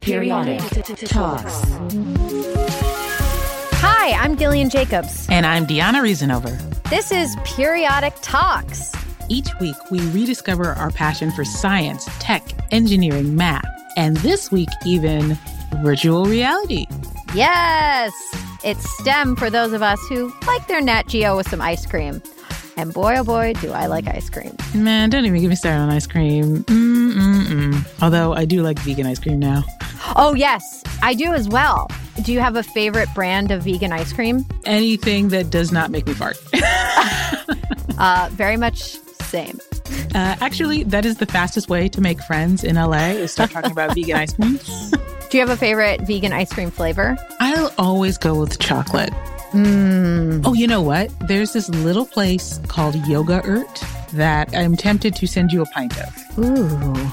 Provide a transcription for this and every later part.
Periodic Talks. Hi, I'm Gillian Jacobs. And I'm Diona Reasonover. This is Periodic Talks. Each week, we rediscover our passion for science, tech, engineering, math, and this week, even virtual reality. Yes, it's STEM for those of us who like their Nat Geo with some ice cream. And boy, oh boy, do I like ice cream. Man, don't even get me started on ice cream. Mm-mm-mm. Although I do like vegan ice cream now. Oh, yes, I do as well. Do you have a favorite brand of vegan ice cream? Anything that does not make me fart. uh, very much same. Uh, actually, that is the fastest way to make friends in LA is start talking about vegan ice cream. Do you have a favorite vegan ice cream flavor? I'll always go with chocolate. Mm. Oh, you know what? There's this little place called Yoga-urt that I'm tempted to send you a pint of. Ooh,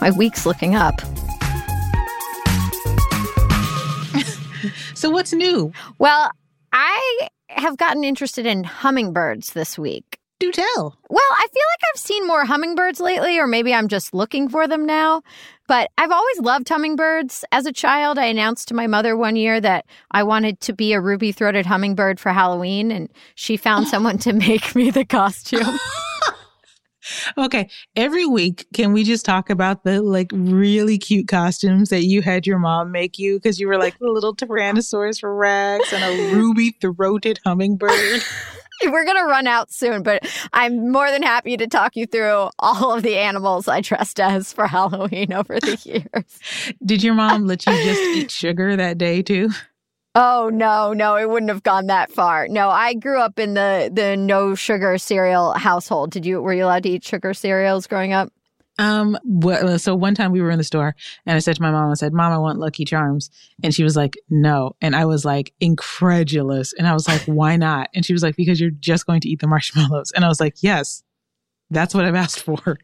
my week's looking up. So, what's new? Well, I have gotten interested in hummingbirds this week. Do tell. Well, I feel like I've seen more hummingbirds lately, or maybe I'm just looking for them now. But I've always loved hummingbirds. As a child, I announced to my mother one year that I wanted to be a ruby throated hummingbird for Halloween, and she found someone to make me the costume. okay, every week, can we just talk about the like really cute costumes that you had your mom make you because you were like the little Tyrannosaurus Rex and a ruby throated hummingbird? We're going to run out soon, but I'm more than happy to talk you through all of the animals I dressed as for Halloween over the years. Did your mom let you just eat sugar that day too? Oh no, no, it wouldn't have gone that far. No, I grew up in the the no sugar cereal household. Did you were you allowed to eat sugar cereals growing up? Um, well, so one time we were in the store and I said to my mom, I said, Mom, I want Lucky Charms. And she was like, No. And I was like, incredulous. And I was like, Why not? And she was like, Because you're just going to eat the marshmallows. And I was like, Yes, that's what I've asked for.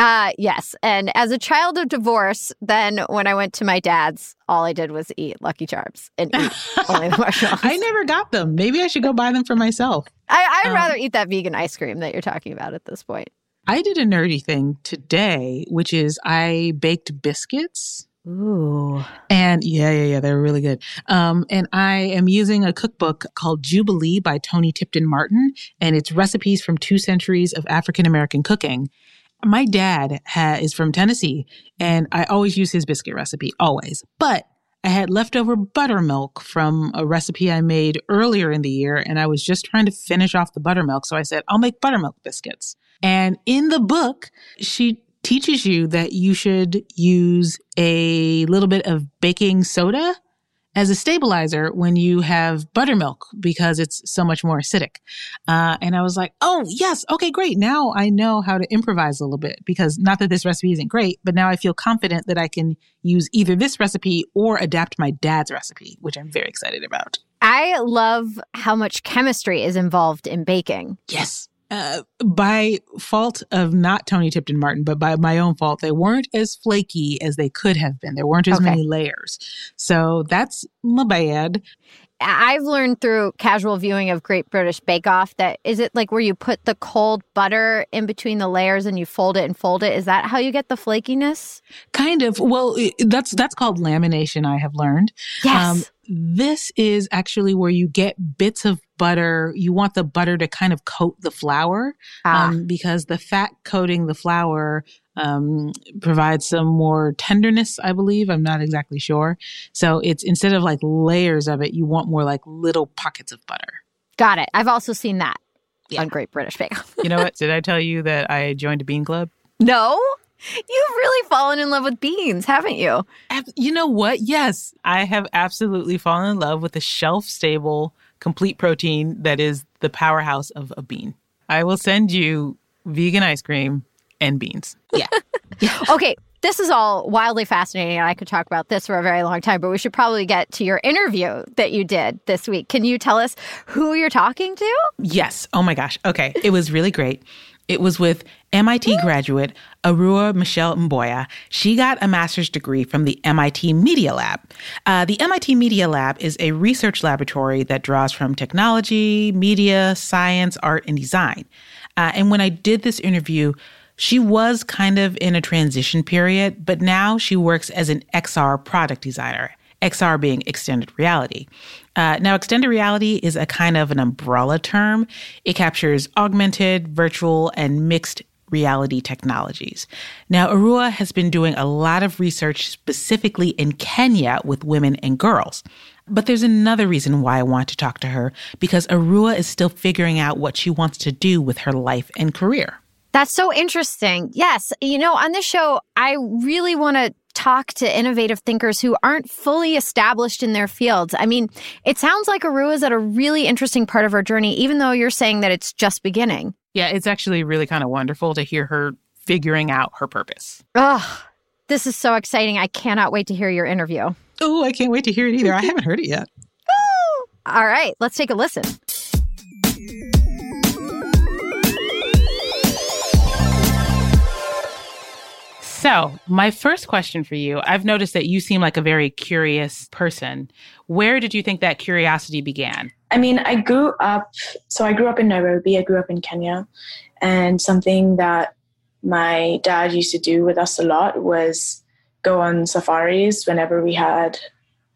Uh, yes. And as a child of divorce, then when I went to my dad's, all I did was eat Lucky Charms and eat only the marshmallows. I never got them. Maybe I should go buy them for myself. I, would um, rather eat that vegan ice cream that you're talking about at this point. I did a nerdy thing today, which is I baked biscuits. Ooh. And yeah, yeah, yeah, they're really good. Um, and I am using a cookbook called Jubilee by Toni Tipton-Martin, and it's recipes from two centuries of African American cooking. My dad ha- is from Tennessee, and I always use his biscuit recipe, always. But I had leftover buttermilk from a recipe I made earlier in the year, and I was just trying to finish off the buttermilk. So I said, I'll make buttermilk biscuits. And in the book, she teaches you that you should use a little bit of baking soda as a stabilizer when you have buttermilk because it's so much more acidic. Uh, and I was like, oh, yes. Okay, great. Now I know how to improvise a little bit because not that this recipe isn't great, but now I feel confident that I can use either this recipe or adapt my dad's recipe, which I'm very excited about. I love how much chemistry is involved in baking. Yes uh, by fault of not Toni Tipton-Martin, but by my own fault, they weren't as flaky as they could have been. There weren't as okay. many layers. So that's my bad. I've learned through casual viewing of Great British Bake Off that is it like where you put the cold butter in between the layers and you fold it and fold it. Is that how you get the flakiness? Kind of. Well, that's that's called lamination. I have learned. Yes. Um, this is actually where you get bits of butter. You want the butter to kind of coat the flour ah. um, because the fat coating the flour um, provides some more tenderness, I believe. I'm not exactly sure. So it's instead of like layers of it, you want more like little pockets of butter. Got it. I've also seen that on Great British Bake Off. You know what? Did I tell you that I joined a bean club? no? You've really fallen in love with beans, haven't you? You know what? Yes, I have absolutely fallen in love with the shelf stable, complete protein that is the powerhouse of a bean. I will send you vegan ice cream and beans. Yeah. Okay, this is all wildly fascinating, and I could talk about this for a very long time, but we should probably get to your interview that you did this week. Can you tell us who you're talking to? Yes. Oh my gosh. Okay. It was really great. It was with MIT graduate Arua Michelle Mboya. She got a master's degree from the MIT Media Lab. Uh, the MIT Media Lab is a research laboratory that draws from technology, media, science, art, and design. Uh, and when I did this interview, she was kind of in a transition period, but now she works as an XR product designer. XR being extended reality. Uh, now, extended reality is a kind of an umbrella term. It captures augmented, virtual, and mixed reality technologies. Now, Arua has been doing a lot of research specifically in Kenya with women and girls. But there's another reason why I want to talk to her because Arua is still figuring out what she wants to do with her life and career. That's so interesting. Yes. You know, on this show, I really want to talk to innovative thinkers who aren't fully established in their fields. I mean, it sounds like Aru is at a really interesting part of her journey, even though you're saying that it's just beginning. Yeah, it's actually really kind of wonderful to hear her figuring out her purpose. Ugh, this is so exciting. I cannot wait to hear your interview. Oh, I can't wait to hear it either. I haven't heard it yet. All right, let's take a listen. So, my first question for you I've noticed that you seem like a very curious person. Where did you think that curiosity began? I mean, I grew up, so I grew up in Nairobi, I grew up in Kenya, and something that my dad used to do with us a lot was go on safaris whenever we had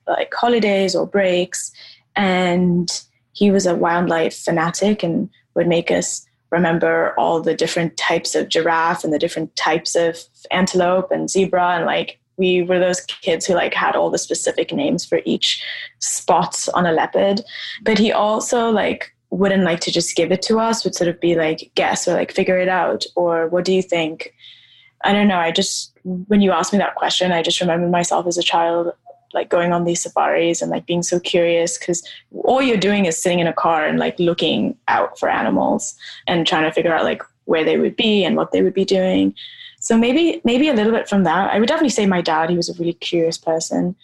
like holidays or breaks. And he was a wildlife fanatic and would make us remember all the different types of giraffe and the different types of antelope and zebra. And like we were those kids who like had all the specific names for each spot on a leopard. But he also like wouldn't like to just give it to us would sort of be like guess or like figure it out. Or what do you think? I don't know. I just when you asked me that question i just remember myself as a child like going on these safaris and like being so curious because all you're doing is sitting in a car and like looking out for animals and trying to figure out like where they would be and what they would be doing so maybe maybe a little bit from that i would definitely say my dad he was a really curious person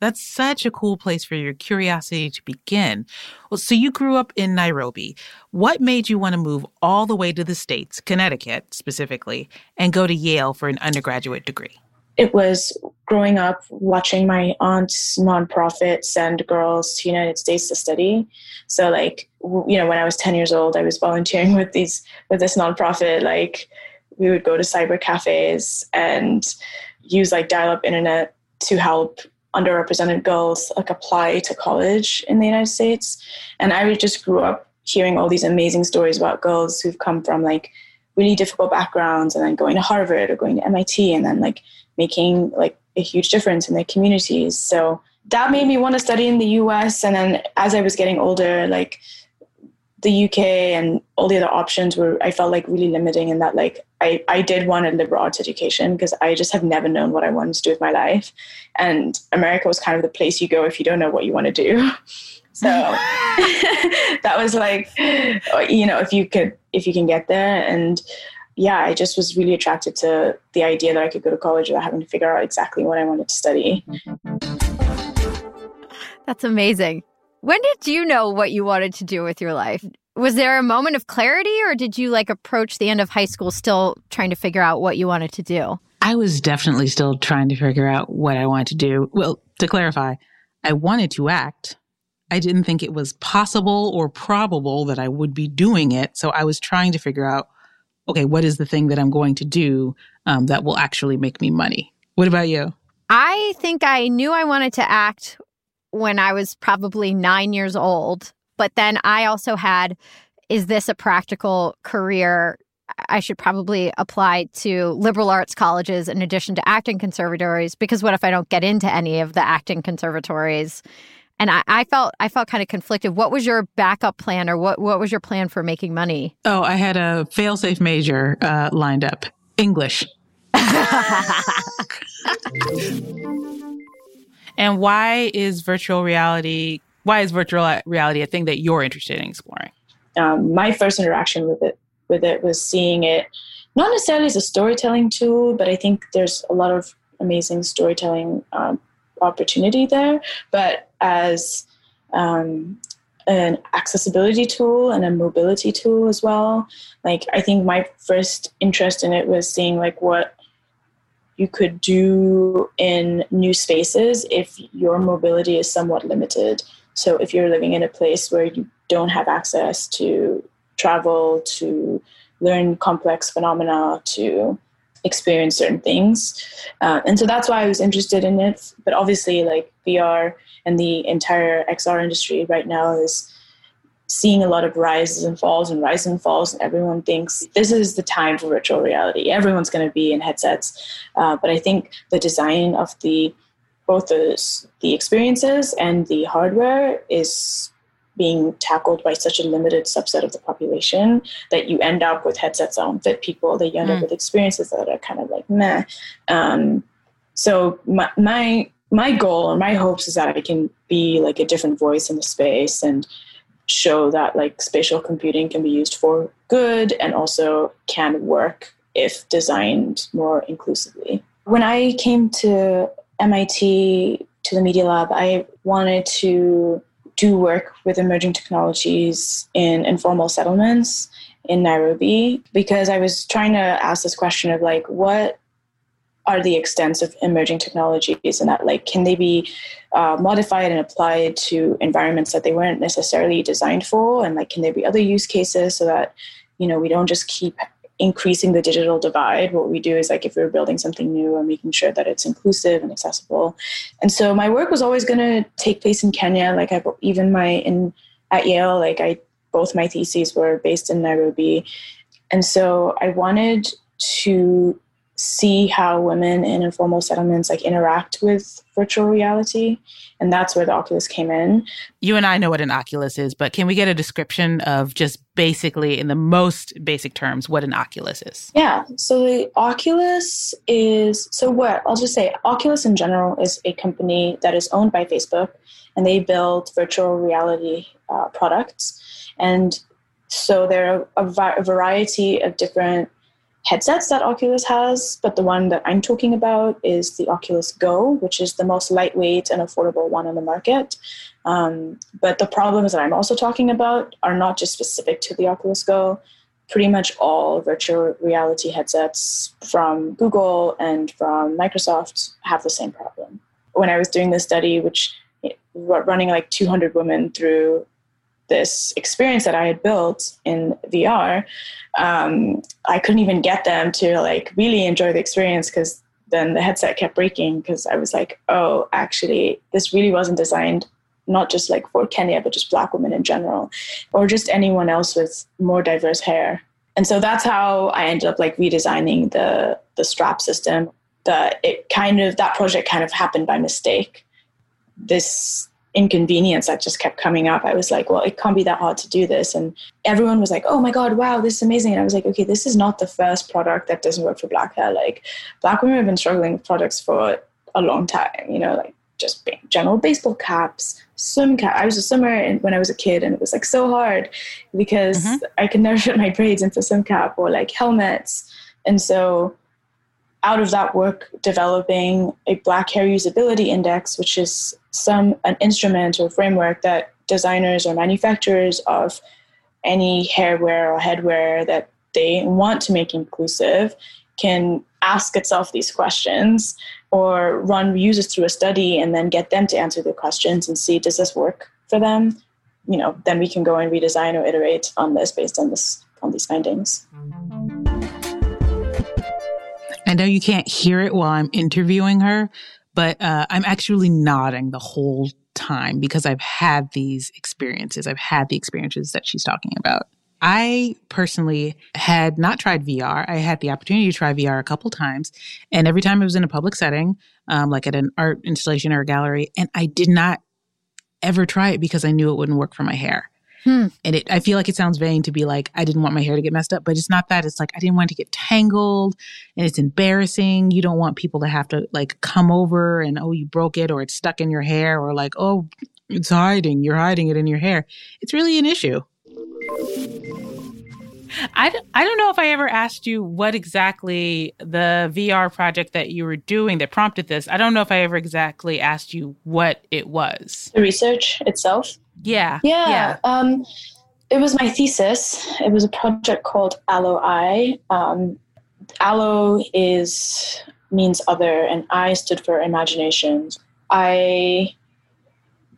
That's such a cool place for your curiosity to begin. Well, so you grew up in Nairobi. What made you want to move all the way to the States, Connecticut specifically, and go to Yale for an undergraduate degree? It was growing up watching my aunt's nonprofit send girls to United States to study. So like you know when I was 10 years old I was volunteering with these with this nonprofit like we would go to cyber cafes and use like dial up internet to help underrepresented girls like apply to college in the United States. And I just grew up hearing all these amazing stories about girls who've come from like really difficult backgrounds and then going to Harvard or going to MIT and then like making like a huge difference in their communities. So that made me want to study in the US. And then as I was getting older, like the UK and all the other options were, I felt like really limiting in that like I, I did want a liberal arts education because I just have never known what I wanted to do with my life. And America was kind of the place you go if you don't know what you want to do. So that was like, you know, if you could, if you can get there. And yeah, I just was really attracted to the idea that I could go to college without having to figure out exactly what I wanted to study. That's amazing. When did you know what you wanted to do with your life? Was there a moment of clarity or did you like approach the end of high school still trying to figure out what you wanted to do? I was definitely still trying to figure out what I wanted to do. Well, to clarify, I wanted to act. I didn't think it was possible or probable that I would be doing it. So I was trying to figure out, okay, what is the thing that I'm going to do um, that will actually make me money? What about you? I think I knew I wanted to act when I was probably nine years old. But then I also had, is this a practical career? I should probably apply to liberal arts colleges in addition to acting conservatories because what if I don't get into any of the acting conservatories? And I, I felt I felt kind of conflicted. What was your backup plan, or what what was your plan for making money? Oh, I had a failsafe major uh, lined up, English. and why is virtual reality? Why is virtual reality a thing that you're interested in exploring? Um, my first interaction with it with it was seeing it not necessarily as a storytelling tool, but I think there's a lot of amazing storytelling um, opportunity there, but as um, an accessibility tool and a mobility tool as well. Like I think my first interest in it was seeing like what you could do in new spaces if your mobility is somewhat limited. So if you're living in a place where you don't have access to travel, to learn complex phenomena, to experience certain things. Uh, and so that's why I was interested in it. But obviously, like VR and the entire XR industry right now is seeing a lot of rises and falls and rises and falls. And everyone thinks this is the time for virtual reality. Everyone's going to be in headsets. Uh, but I think the design of the both the, the experiences and the hardware is being tackled by such a limited subset of the population that you end up with headsets that don't fit people, that you end mm. up with experiences that are kind of like meh. Um, so my, my my goal or my hopes is that I can be like a different voice in the space and show that like spatial computing can be used for good and also can work if designed more inclusively. When I came to MIT to the Media Lab, I wanted to do work with emerging technologies in informal settlements in Nairobi because I was trying to ask this question of like, what are the extents of emerging technologies and that like can they be uh, modified and applied to environments that they weren't necessarily designed for? And like can there be other use cases so that you know we don't just keep increasing the digital divide, what we do is like if we're building something new and making sure that it's inclusive and accessible. And so my work was always going to take place in Kenya. Like I even my in at Yale, like I both my theses were based in Nairobi, and so I wanted to see how women in informal settlements like interact with virtual reality and that's where the oculus came in. You and i know what an oculus is but can we get a description of just basically in the most basic terms what an oculus is? Yeah so the oculus is so what i'll just say oculus in general is a company that is owned by facebook and they build virtual reality uh, products. And so there are a, a variety of different headsets that Oculus has, but the one that I'm talking about is the Oculus Go, which is the most lightweight and affordable one on the market. Um, but the problems that I'm also talking about are not just specific to the Oculus Go. Pretty much all virtual reality headsets from Google and from Microsoft have the same problem. When I was doing this study, which running like 200 women through this experience that I had built in VR, um, I couldn't even get them to like really enjoy the experience because then the headset kept breaking because I was like, oh, actually, this really wasn't designed not just like for Kenya, but just black women in general, or just anyone else with more diverse hair. And so that's how I ended up like redesigning the the strap system. That it kind of that project kind of happened by mistake. This inconvenience that just kept coming up. I was like, well, it can't be that hard to do this. And everyone was like, oh my God, wow, this is amazing. And I was like, okay, this is not the first product that doesn't work for black hair. Like, black women have been struggling with products for a long time, you know, like just general baseball caps, swim cap. I was a swimmer and when I was a kid, and it was like so hard because mm-hmm. I could never fit my braids into swim cap or like helmets. And so out of that work developing a black hair usability index which is some an instrument or framework that designers or manufacturers of any hairwear or headwear that they want to make inclusive can ask itself these questions or run users through a study and then get them to answer the questions and see does this work for them? You know then we can go and redesign or iterate on this based on this on these findings I know you can't hear it while I'm interviewing her, but uh, I'm actually nodding the whole time because I've had these experiences. I've had the experiences that she's talking about. I personally had not tried VR. I had the opportunity to try VR a couple times, and every time it was in a public setting, um, like at an art installation or a gallery, and I did not ever try it because I knew it wouldn't work for my hair. Hmm. And it, I feel like it sounds vain to be like, I didn't want my hair to get messed up, but it's not that. It's like, I didn't want it to get tangled and it's embarrassing. You don't want people to have to like come over and, oh, you broke it or it's stuck in your hair or like, oh, it's hiding. You're hiding it in your hair. It's really an issue. I, d- I don't know if I ever asked you what exactly the VR project that you were doing that prompted this. I don't know if I ever exactly asked you what it was. The research itself. Yeah. Yeah. Um, it was my thesis. It was a project called Allo I. Um, Allo is means other, and I stood for imagination. I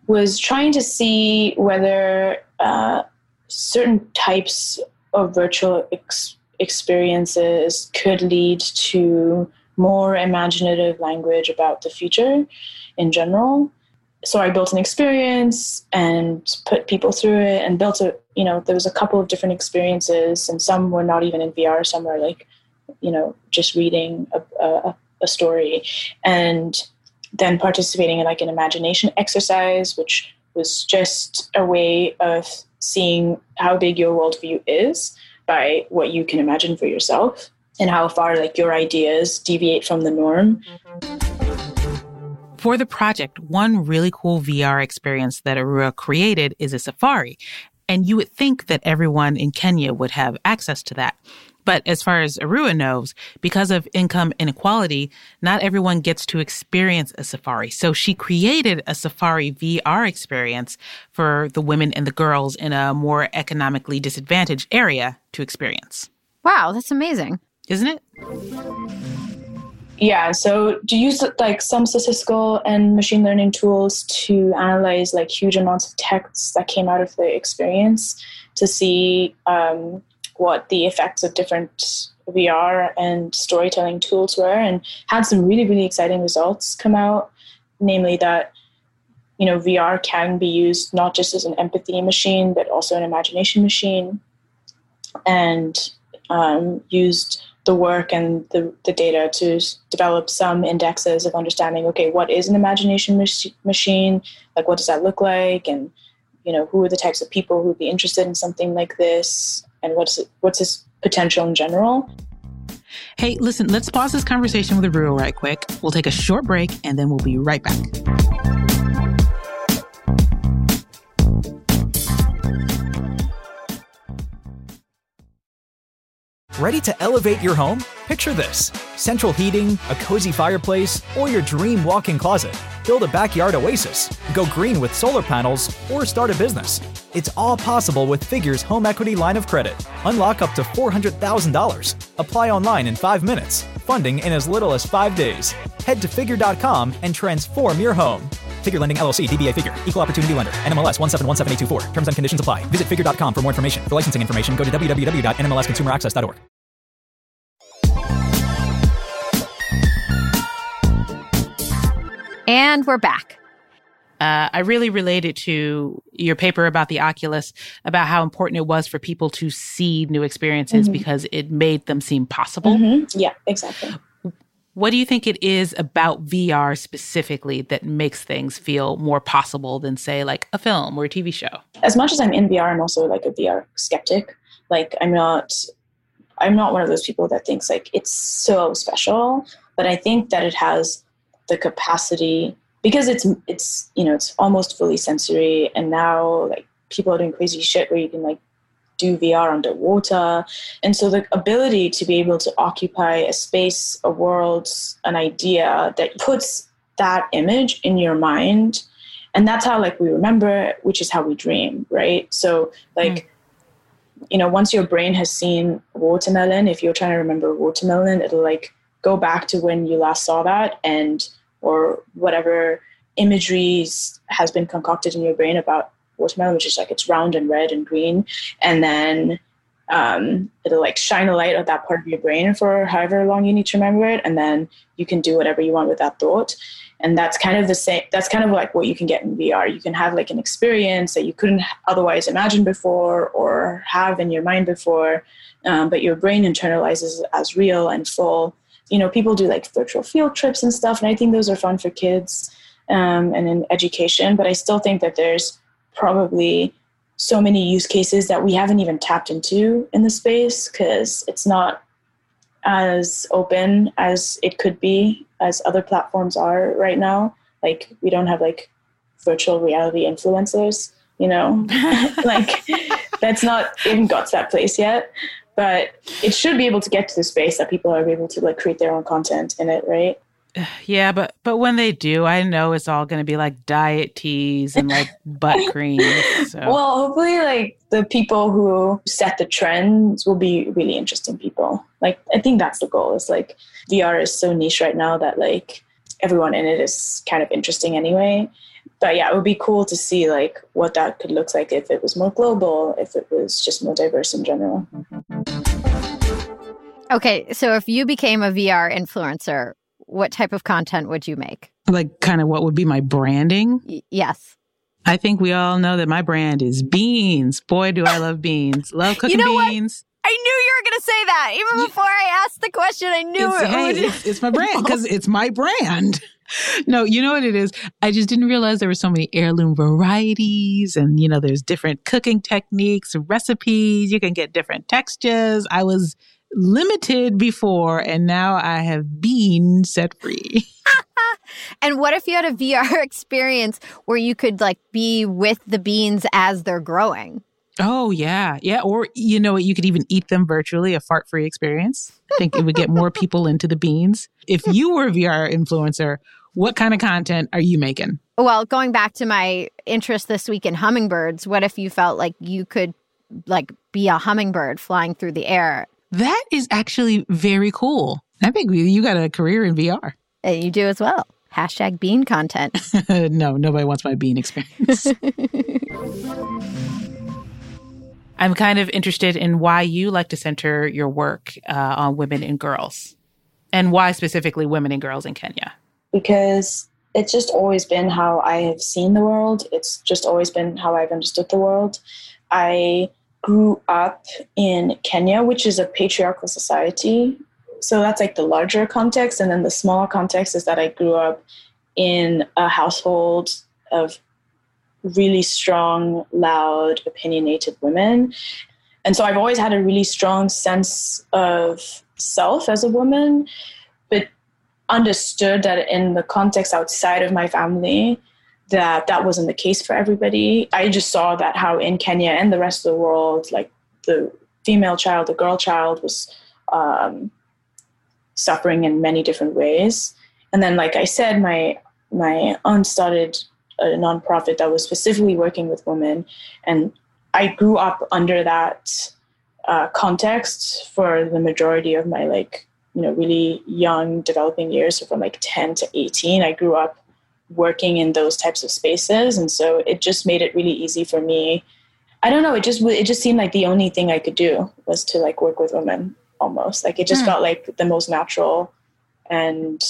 was trying to see whether uh, certain types of virtual ex- experiences could lead to more imaginative language about the future in general so I built an experience and put people through it and built a, you know, there was a couple of different experiences and some were not even in VR, some were like, you know, just reading a, a, a story and then participating in like an imagination exercise, which was just a way of seeing how big your worldview is by what you can imagine for yourself and how far like your ideas deviate from the norm. Mm-hmm. For the project, one really cool VR experience that Arua created is a safari. And you would think that everyone in Kenya would have access to that. But as far as Arua knows, because of income inequality, not everyone gets to experience a safari. So she created a safari VR experience for the women and the girls in a more economically disadvantaged area to experience. Wow, that's amazing. Isn't it? Yeah, so to use like some statistical and machine learning tools to analyze like huge amounts of texts that came out of the experience to see um, what the effects of different VR and storytelling tools were, and had some really really exciting results come out. Namely, that you know VR can be used not just as an empathy machine, but also an imagination machine, and um, used the work and the, the data to develop some indexes of understanding okay what is an imagination mach- machine like what does that look like and you know who are the types of people who would be interested in something like this and what's what's its potential in general Hey, listen, let's pause this conversation with Arua right quick. We'll take a short break and then we'll be right back. Ready to elevate your home? Picture this central heating, a cozy fireplace, or your dream walk in closet. Build a backyard oasis, go green with solar panels, or start a business. It's all possible with Figure's home equity line of credit. Unlock up to $400,000. Apply online in five minutes. Funding in as little as five days. Head to figure.com and transform your home. Figure Lending LLC, DBA Figure, Equal Opportunity Lender, NMLS 1717824. Terms and conditions apply. Visit figure.com for more information. For licensing information, go to www.nmlsconsumeraccess.org. And we're back. Uh, I really related to your paper about the Oculus, about how important it was for people to see new experiences Mhm. because it made them seem possible. Mhm. yeah exactly What do you think it is about VR specifically that makes things feel more possible than, say, like a film or a TV show? as much as I'm in VR, I'm also like a VR skeptic. Like I'm not, I'm not one of those people that thinks like it's so special. But I think that it has the capacity because it's it's you know it's almost fully sensory, and now like people are doing crazy shit where you can like do VR underwater, and so the ability to be able to occupy a space, a world, an idea that puts that image in your mind and that's how like we remember it, which is how we dream right? So like hmm. you know once your brain has seen watermelon if you're trying to remember watermelon it'll like go back to when you last saw that and or whatever imagery has been concocted in your brain about watermelon which is like it's round and red and green and then um, it'll like shine a light on that part of your brain for however long you need to remember it, and then you can do whatever you want with that thought. And that's kind of the same. That's kind of like what you can get in VR. You can have like an experience that you couldn't otherwise imagine before or have in your mind before, um, but your brain internalizes as real and full. You know, people do like virtual field trips and stuff, and I think those are fun for kids um, and in education. But I still think that there's probably so many use cases that we haven't even tapped into in the space because it's not as open as it could be as other platforms are right now like we don't have like virtual reality influencers you know like that's not even got to that place yet but it should be able to get to the space that people are able to like create their own content in it right yeah, but but when they do, I know it's all going to be like diet teas and like butt cream. So. Well, hopefully, like the people who set the trends will be really interesting people. Like, I think that's the goal. Is like VR is so niche right now that like everyone in it is kind of interesting anyway. But yeah, it would be cool to see like what that could look like if it was more global, if it was just more diverse in general. Okay, so if you became a VR influencer, what type of content would you make? Like, kind of what would be my branding? Y- yes. I think we all know that my brand is beans. Boy, do I love beans. Love cooking you know beans. What? I knew you were going to say that. Even before I asked the question, I knew it's, it. Hey, it's, it's my brand because it's my brand. No, you know what it is? I just didn't realize there were so many heirloom varieties and, you know, there's different cooking techniques, recipes. You can get different textures. I was limited before and now I have been set free. and what if you had a VR experience where you could like be with the beans as they're growing? Oh yeah. Yeah. Or you know what you could even eat them virtually, a fart free experience. I think it would get more people into the beans. If you were a VR influencer, what kind of content are you making? Well, going back to my interest this week in hummingbirds, what if you felt like you could like be a hummingbird flying through the air that is actually very cool. I think you got a career in VR. And you do as well. Hashtag bean content. no, nobody wants my bean experience. I'm kind of interested in why you like to center your work uh, on women and girls, and why specifically women and girls in Kenya. Because it's just always been how I have seen the world. It's just always been how I've understood the world. I grew up in Kenya, which is a patriarchal society. So that's like the larger context. And then the smaller context is that I grew up in a household of really strong, loud, opinionated women. And so I've always had a really strong sense of self as a woman, but understood that in the context outside of my family, that that wasn't the case for everybody. I just saw that how in Kenya and the rest of the world, like the female child, the girl child was um, suffering in many different ways. And then, like I said, my my aunt started a nonprofit that was specifically working with women, and I grew up under that uh, context for the majority of my like you know really young developing years. So from like ten to eighteen, I grew up working in those types of spaces. And so it just made it really easy for me. I don't know. It just it just seemed like the only thing i could do was to like work with women almost. Like it just mm. felt like the most natural. And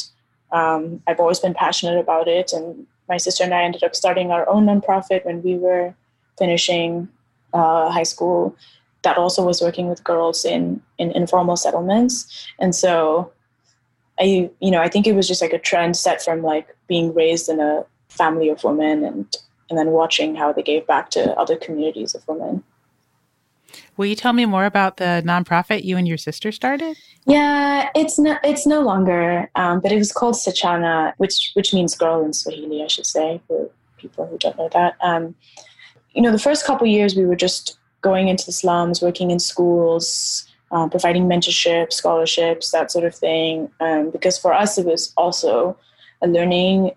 um, i've always been passionate about it. And my sister and i ended up starting our own nonprofit when we were finishing uh, high school. That also was working with girls in in informal settlements. And so I, you know, I think it was just like a trend set from like being raised in a family of women and and then watching how they gave back to other communities of women. Will you tell me more about the nonprofit you and your sister started? Yeah, it's no, it's no longer, um, but it was called Sichana, which which means girl in Swahili, I should say, for people who don't know that. Um, you know, the first couple years we were just going into the slums, working in schools, uh, providing mentorship, scholarships, that sort of thing. Um, because for us, it was also a learning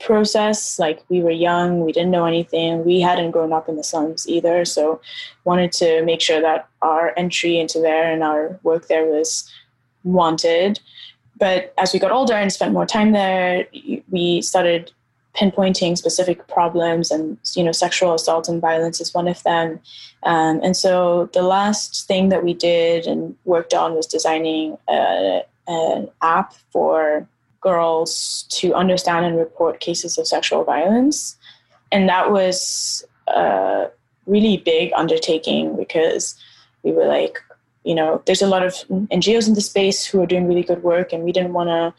process. Like we were young, we didn't know anything, we hadn't grown up in the slums either. So, wanted to make sure that our entry into there and our work there was wanted. But as we got older and spent more time there, we started pinpointing specific problems and you know sexual assault and violence is one of them. Um, and so the last thing that we did and worked on was designing a, an app for girls to understand and report cases of sexual violence. And that was a really big undertaking because we were like you know there's a lot of ngos in the space who are doing really good work and we didn't want to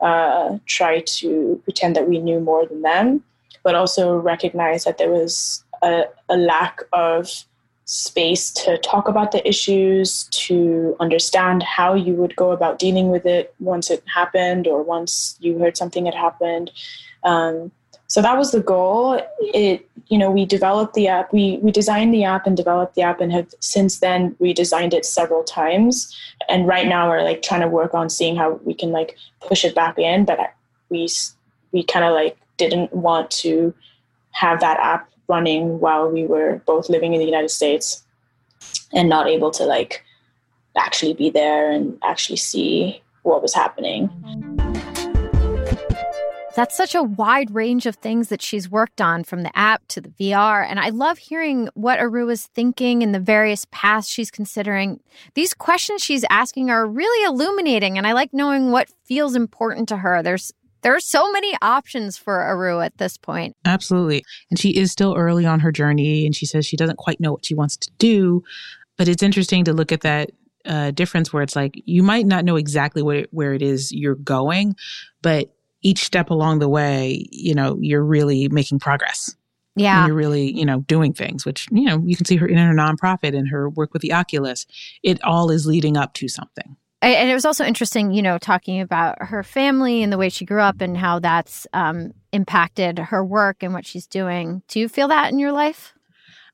uh, try to pretend that we knew more than them, but also recognize that there was a, a lack of space to talk about the issues, to understand how you would go about dealing with it once it happened or once you heard something had happened. Um, so that was the goal. It you know we developed the app. We we designed the app and developed the app and have since then redesigned it several times. And right now we're like trying to work on seeing how we can like push it back in but we we kind of like didn't want to have that app running while we were both living in the united states and not able to like actually be there and actually see what was happening mm-hmm. That's such a wide range of things that she's worked on from the app to the VR. And I love hearing what Aru is thinking and the various paths she's considering. These questions she's asking are really illuminating, and I like knowing what feels important to her. There's there are so many options for Aru at this point. Absolutely. And she is still early on her journey, and she says she doesn't quite know what she wants to do. But it's interesting to look at that uh, difference where it's like you might not know exactly what it, where it is you're going, but each step along the way, you know, you're really making progress. Yeah. And you're really, you know, doing things, which, you know, you can see her in her nonprofit and her work with the Oculus. It all is leading up to something. And it was also interesting, you know, talking about her family and the way she grew up and how that's um, impacted her work and what she's doing. Do you feel that in your life?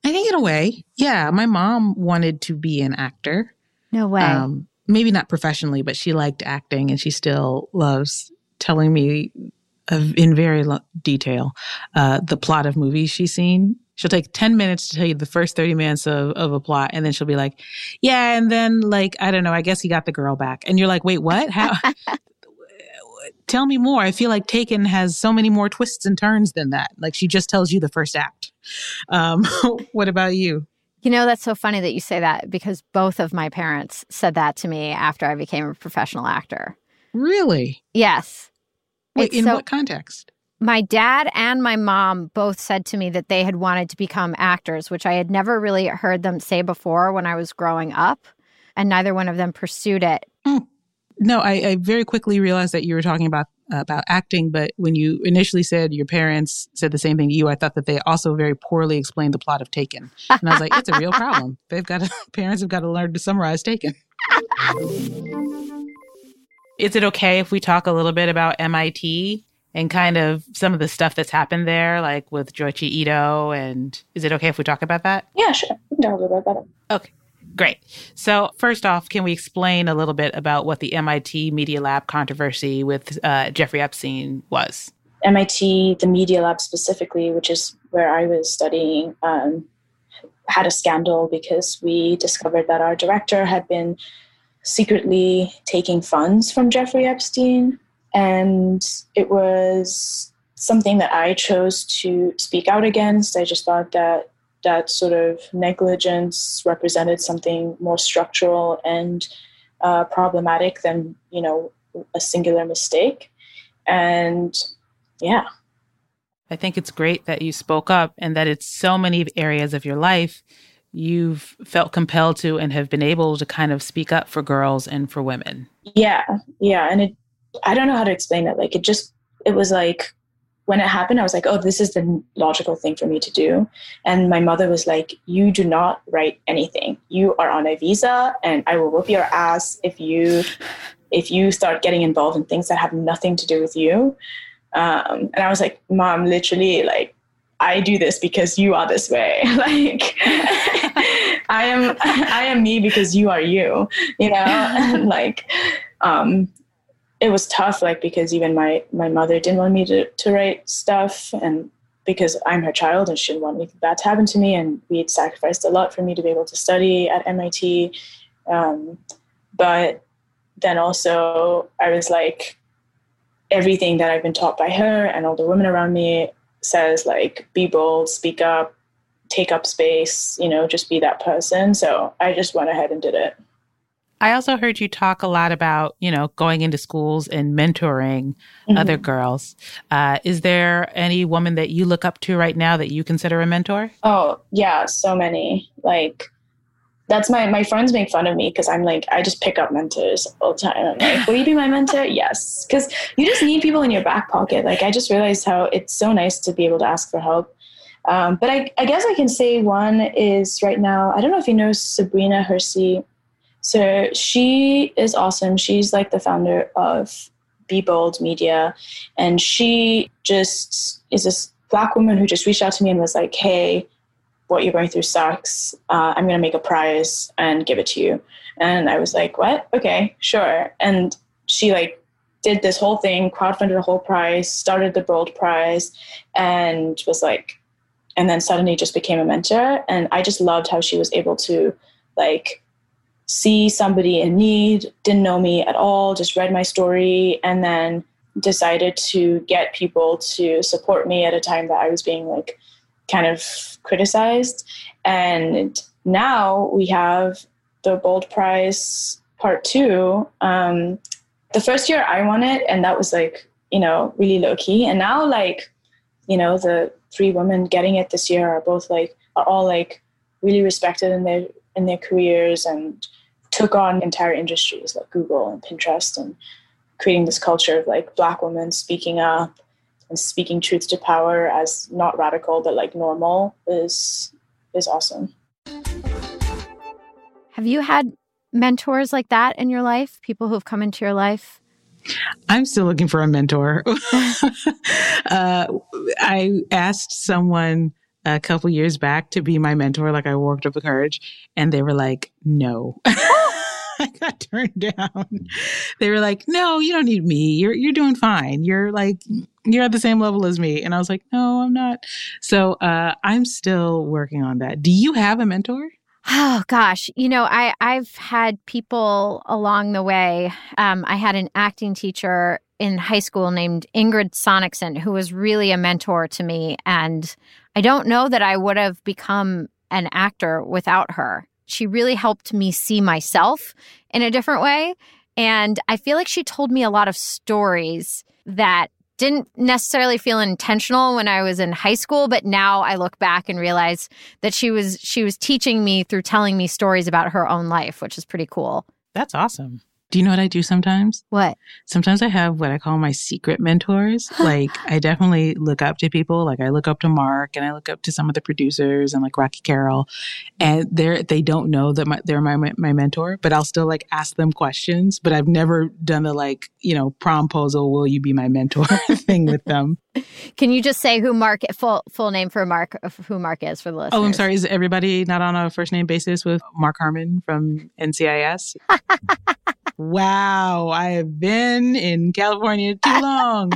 I think, in a way, yeah. My mom wanted to be an actor. No way. Um, maybe not professionally, but she liked acting and she still loves telling me in very detail uh, the plot of movies she's seen. She'll take 10 minutes to tell you the first 30 minutes of, of a plot. And then she'll be like, yeah. And then, like, I don't know, I guess he got the girl back. And you're like, wait, what? How? tell me more. I feel like Taken has so many more twists and turns than that. Like, she just tells you the first act. Um, what about you? You know, that's so funny that you say that because both of my parents said that to me after I became a professional actor. Really? Yes. Wait, it's in so, what context? My dad and my mom both said to me that they had wanted to become actors, which I had never really heard them say before when I was growing up, and neither one of them pursued it. Mm. No, I, I, very quickly realized that you were talking about about acting, but when you initially said your parents said the same thing to you, I thought that they also very poorly explained the plot of Taken, and I was like, it's a real problem. They've got to, parents have got to learn to summarize Taken. Is it okay if we talk a little bit about MIT and kind of some of the stuff that's happened there, like with Joichi Ito? And is it okay if we talk about that? Yeah, sure. We can talk a little bit about it. Okay. Great. So, first off, can we explain a little bit about what the MIT Media Lab controversy with uh, Jeffrey Epstein was? MIT, the Media Lab specifically, which is where I was studying, um, had a scandal because we discovered that our director had been secretly taking funds from Jeffrey Epstein. And it was something that I chose to speak out against. I just thought that that sort of negligence represented something more structural and uh, problematic than, you know, a singular mistake. And yeah. I think it's great that you spoke up and that it's so many areas of your life you've felt compelled to and have been able to kind of speak up for girls and for women. Yeah, yeah, and it I don't know how to explain it. Like it just it was like when it happened, I was like, oh, this is the logical thing for me to do. And my mother was like, you do not write anything. You are on a visa, and I will whoop your ass if you if you start getting involved in things that have nothing to do with you. Um, and I was like, mom, literally, like I do this because you are this way. like I am I am me because you are you, you know? like um it was tough like because even my my mother didn't want me to to write stuff and because I'm her child and she didn't want anything bad to happen to me and we had sacrificed a lot for me to be able to study at MIT. Um, but then also I was like everything that I've been taught by her and all the women around me says like be bold, speak up, take up space, you know, just be that person. So I just went ahead and did it. I also heard you talk a lot about, you know, going into schools and mentoring mm-hmm. other girls. Uh, is there any woman that you look up to right now that you consider a mentor? Oh, yeah, so many. Like, that's my my friends make fun of me because I'm like I just pick up mentors all the time. I'm like, will you be my mentor? yes, because you just need people in your back pocket. Like I just realized how it's so nice to be able to ask for help. Um, but I, I guess I can say one is right now. I don't know if you know Sabrina Hersi. So she is awesome. She's like the founder of Be Bold Media, and she just is this black woman who just reached out to me and was like, "Hey." What you're going through sucks. Uh, I'm going to make a prize and give it to you. And I was like, what? Okay, sure. And she like did this whole thing, crowdfunded a whole prize, started the Bold Prize, and was like, and then suddenly just became a mentor. And I just loved how she was able to like see somebody in need, didn't know me at all, just read my story, and then decided to get people to support me at a time that I was being like kind of criticized. And now we have the Bold Prize Part Two. Um, the first year I won it, and that was like, you know, really low key. And now, like, you know, the three women getting it this year are both like, are all like really respected in their in their careers and took on entire industries like Google and Pinterest and creating this culture of like black women speaking up speaking truth to power as not radical but like normal is is awesome. Have you had mentors like that in your life? People who have come into your life? I'm still looking for a mentor. uh, I asked someone a couple years back to be my mentor, like I worked up the courage, and they were like, no. I got turned down. They were like, "No, you don't need me. You're you're doing fine. You're like you're at the same level as me." And I was like, "No, I'm not." So uh, I'm still working on that. Do you have a mentor? Oh gosh, you know, I I've had people along the way. Um, I had an acting teacher in high school named Ingrid Sonicson who was really a mentor to me, and I don't know that I would have become an actor without her she really helped me see myself in a different way. And I feel like she told me a lot of stories that didn't necessarily feel intentional when I was in high school, but now I look back and realize that she was she was teaching me through telling me stories about her own life, which is pretty cool. That's awesome. Do you know what I do sometimes? What? Sometimes I have what I call my secret mentors. like I definitely look up to people. Like I look up to Mark and I look up to some of the producers and like Rocky Carroll, and they're they don't know that my, they're my my mentor, but I'll still like ask them questions. But I've never done the like you know promposal. Will you be my mentor thing with them? Can you just say who Mark full full name for Mark who Mark is for the listeners? Oh, I'm sorry. Is everybody not on a first name basis with Mark Harmon from NCIS? Wow, I have been in California too long.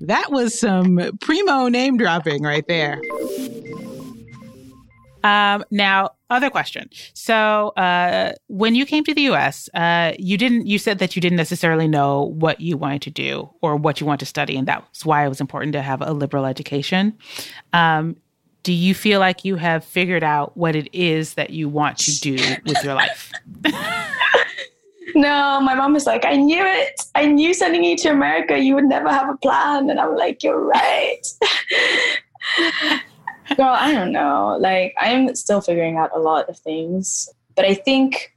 that was some primo name dropping right there. Um, now, other question. So, uh, when you came to the U.S., uh, you didn't. You said that you didn't necessarily know what you wanted to do or what you want to study, and that's why it was important to have a liberal education. Um, do you feel like you have figured out what it is that you want to do with your life? no, my mom was like, I knew it. I knew sending you to America, you would never have a plan. And I'm like, you're right. Girl, I don't know. Like, I'm still figuring out a lot of things. But I think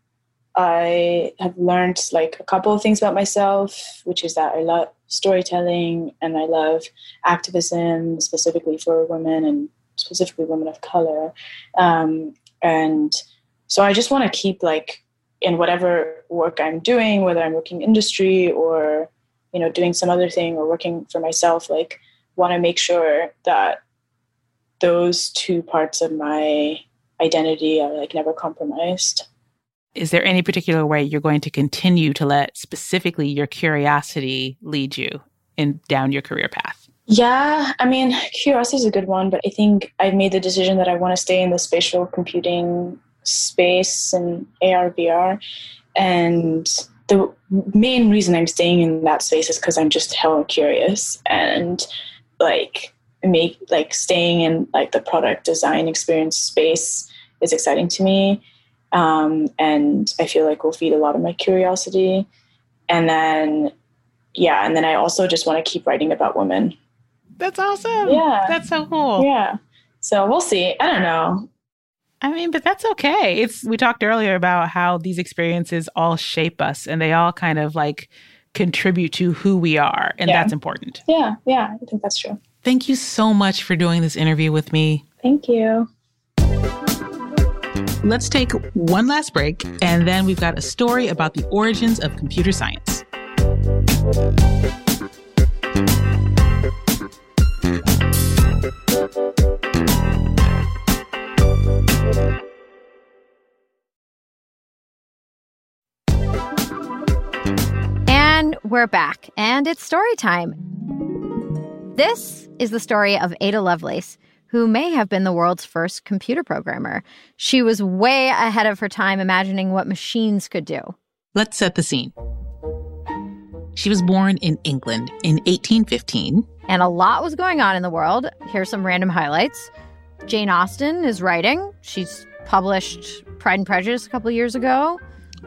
I have learned like a couple of things about myself, which is that I love storytelling and I love activism, specifically for women and specifically women of color. Um, and so I just want to keep like in whatever work I'm doing, whether I'm working industry or you know doing some other thing or working for myself, like want to make sure that those two parts of my identity are like never compromised. Is there any particular way you're going to continue to let specifically your curiosity lead you in down your career path? Yeah, I mean, curiosity is a good one, but I think I've made the decision that I want to stay in the spatial computing space and AR, VR. And the main reason I'm staying in that space is because I'm just hella curious and like make like staying in like the product design experience space is exciting to me. Um, and I feel like will feed a lot of my curiosity. And then, yeah, and then I also just want to keep writing about women. That's awesome. Yeah. That's so cool. Yeah. So we'll see. I don't know. I mean, but that's okay. It's we talked earlier about how these experiences all shape us and they all kind of like contribute to who we are, and Yeah. that's important. Yeah, yeah, I think that's true. Thank you so much for doing this interview with me. Thank you. Let's take one last break, and then we've got a story about the origins of computer science. We're back, and it's story time. This is the story of Ada Lovelace, who may have been the world's first computer programmer. She was way ahead of her time imagining what machines could do. Let's set the scene. She was born in England in 1815. And a lot was going on in the world. Here's some random highlights. Jane Austen is writing. She's published Pride and Prejudice a couple years ago.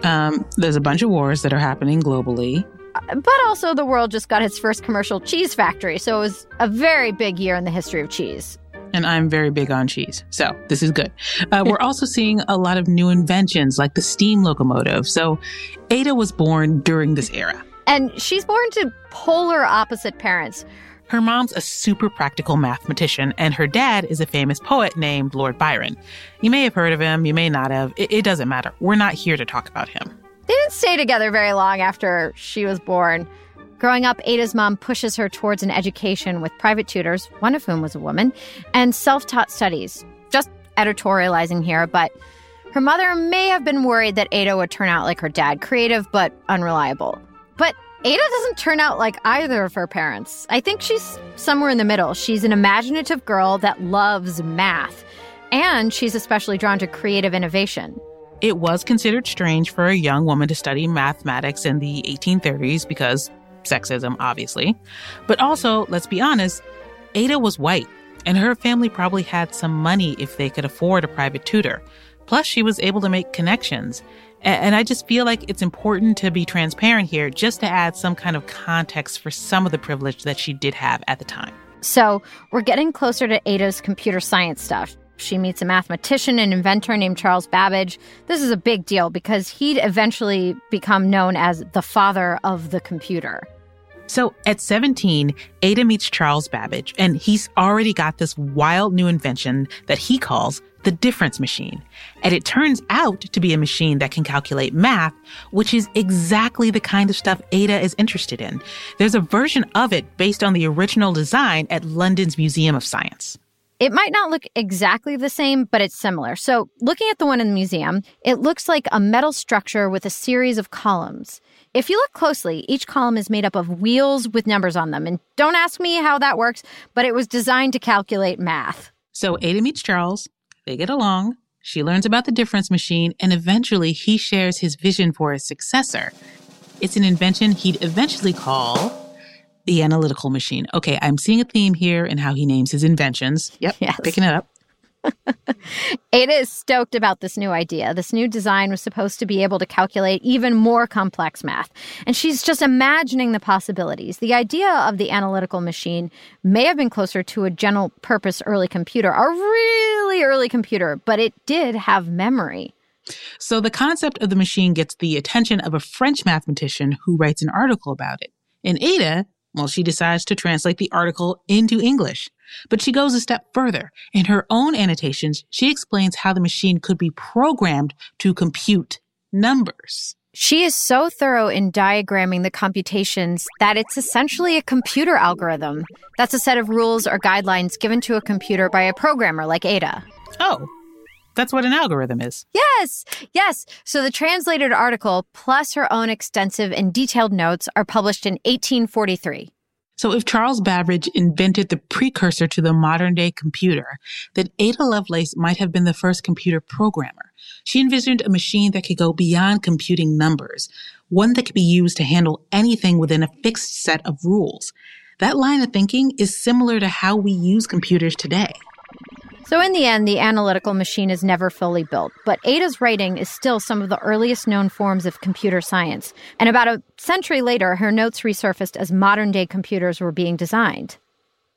Um, there's a bunch of wars that are happening globally. But also, the world just got its first commercial cheese factory. So it was a very big year in the history of cheese. and I'm very big on cheese. So this is good. Uh, we're also seeing a lot of new inventions like the steam locomotive. So Ada was born during this era. And she's born to polar opposite parents. Her mom's a super practical mathematician, and her dad is a famous poet named Lord Byron. You may have heard of him, you may not have. It, it doesn't matter. We're not here to talk about him. They didn't stay together very long after she was born. Growing up, Ada's mom pushes her towards an education with private tutors, one of whom was a woman, and self taught studies. Just editorializing here, but her mother may have been worried that Ada would turn out like her dad, creative but unreliable. But Ada doesn't turn out like either of her parents. I think she's somewhere in the middle. She's an imaginative girl that loves math, and she's especially drawn to creative innovation. It was considered strange for a young woman to study mathematics in the 1830s because sexism, obviously. But also, let's be honest, Ada was white, and her family probably had some money if they could afford a private tutor. Plus, she was able to make connections. And I just feel like it's important to be transparent here just to add some kind of context for some of the privilege that she did have at the time. So we're getting closer to Ada's computer science stuff. She meets a mathematician and inventor named Charles Babbage. This is a big deal because he'd eventually become known as the father of the computer. So at 17, Ada meets Charles Babbage, and he's already got this wild new invention that he calls the difference machine. And it turns out to be a machine that can calculate math, which is exactly the kind of stuff Ada is interested in. There's a version of it based on the original design at London's Museum of Science. It might not look exactly the same, but it's similar. So, looking at the one in the museum, it looks like a metal structure with a series of columns. If you look closely, each column is made up of wheels with numbers on them. And don't ask me how that works, but it was designed to calculate math. So Ada meets Charles, they get along, she learns about the difference machine, and eventually he shares his vision for his successor. It's an invention he'd eventually call the analytical machine. Okay, I'm seeing a theme here in how he names his inventions. Yep, Yes. picking it up. Ada is stoked about this new idea. This new design was supposed to be able to calculate even more complex math. And she's just imagining the possibilities. The idea of the analytical machine may have been closer to a general purpose early computer, a really early computer, but it did have memory. So the concept of the machine gets the attention of a French mathematician who writes an article about it. And Ada, well, she decides to translate the article into English. But she goes a step further. In her own annotations, she explains how the machine could be programmed to compute numbers. She is so thorough in diagramming the computations that it's essentially a computer algorithm. That's a set of rules or guidelines given to a computer by a programmer like Ada. Oh, that's what an algorithm is. Yes, yes. So the translated article plus her own extensive and detailed notes are published in 1843. So if Charles Babbage invented the precursor to the modern day computer, then Ada Lovelace might have been the first computer programmer. She envisioned a machine that could go beyond computing numbers. one that could be used to handle anything within a fixed set of rules. That line of thinking is similar to how we use computers today. So, in the end, the analytical machine is never fully built, but Ada's writing is still some of the earliest known forms of computer science. And about a century later, her notes resurfaced as modern day computers were being designed.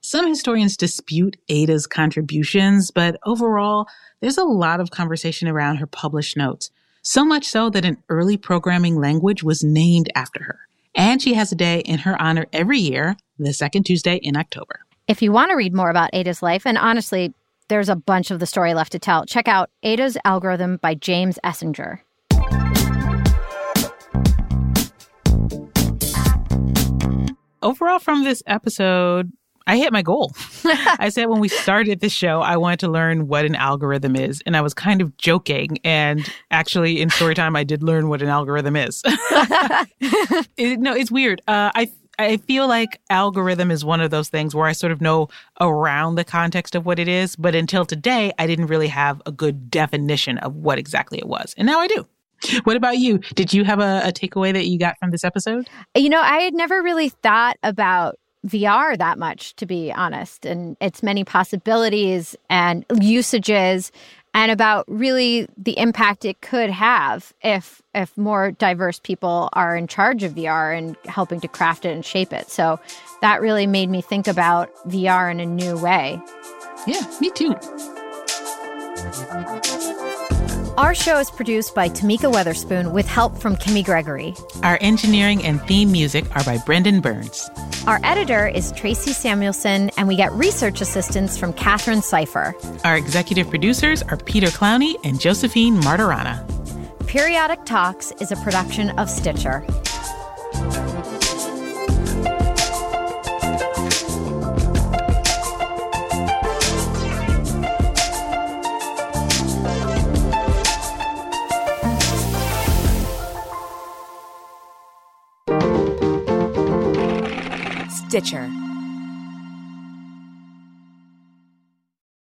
Some historians dispute Ada's contributions, but overall, there's a lot of conversation around her published notes. So much so that an early programming language was named after her. And she has a day in her honor every year, the second Tuesday in October. If you want to read more about Ada's life, and honestly, there's a bunch of the story left to tell. Check out Ada's Algorithm by James Essinger. Overall, from this episode, I hit my goal. I said when we started the show, I wanted to learn what an algorithm is. And I was kind of joking. And actually, in story time, I did learn what an algorithm is. it, no, it's weird. Uh, I I feel like algorithm is one of those things where I sort of know around the context of what it is, but until today, I didn't really have a good definition of what exactly it was. And now I do. What about you? Did you have a, a takeaway that you got from this episode? You know, I had never really thought about VR that much, to be honest, and its many possibilities and usages and about really the impact it could have if if more diverse people are in charge of VR and helping to craft it and shape it. So that really made me think about VR in a new way. Yeah, me too. Our show is produced by Tamika Weatherspoon with help from Kimmy Gregory. Our engineering and theme music are by Brendan Burns. Our editor is Tracy Samuelson, and we get research assistance from Katherine Cipher. Our executive producers are Peter Clowney and Josephine Martirana. Periodic Talks is a production of Stitcher. Stitcher.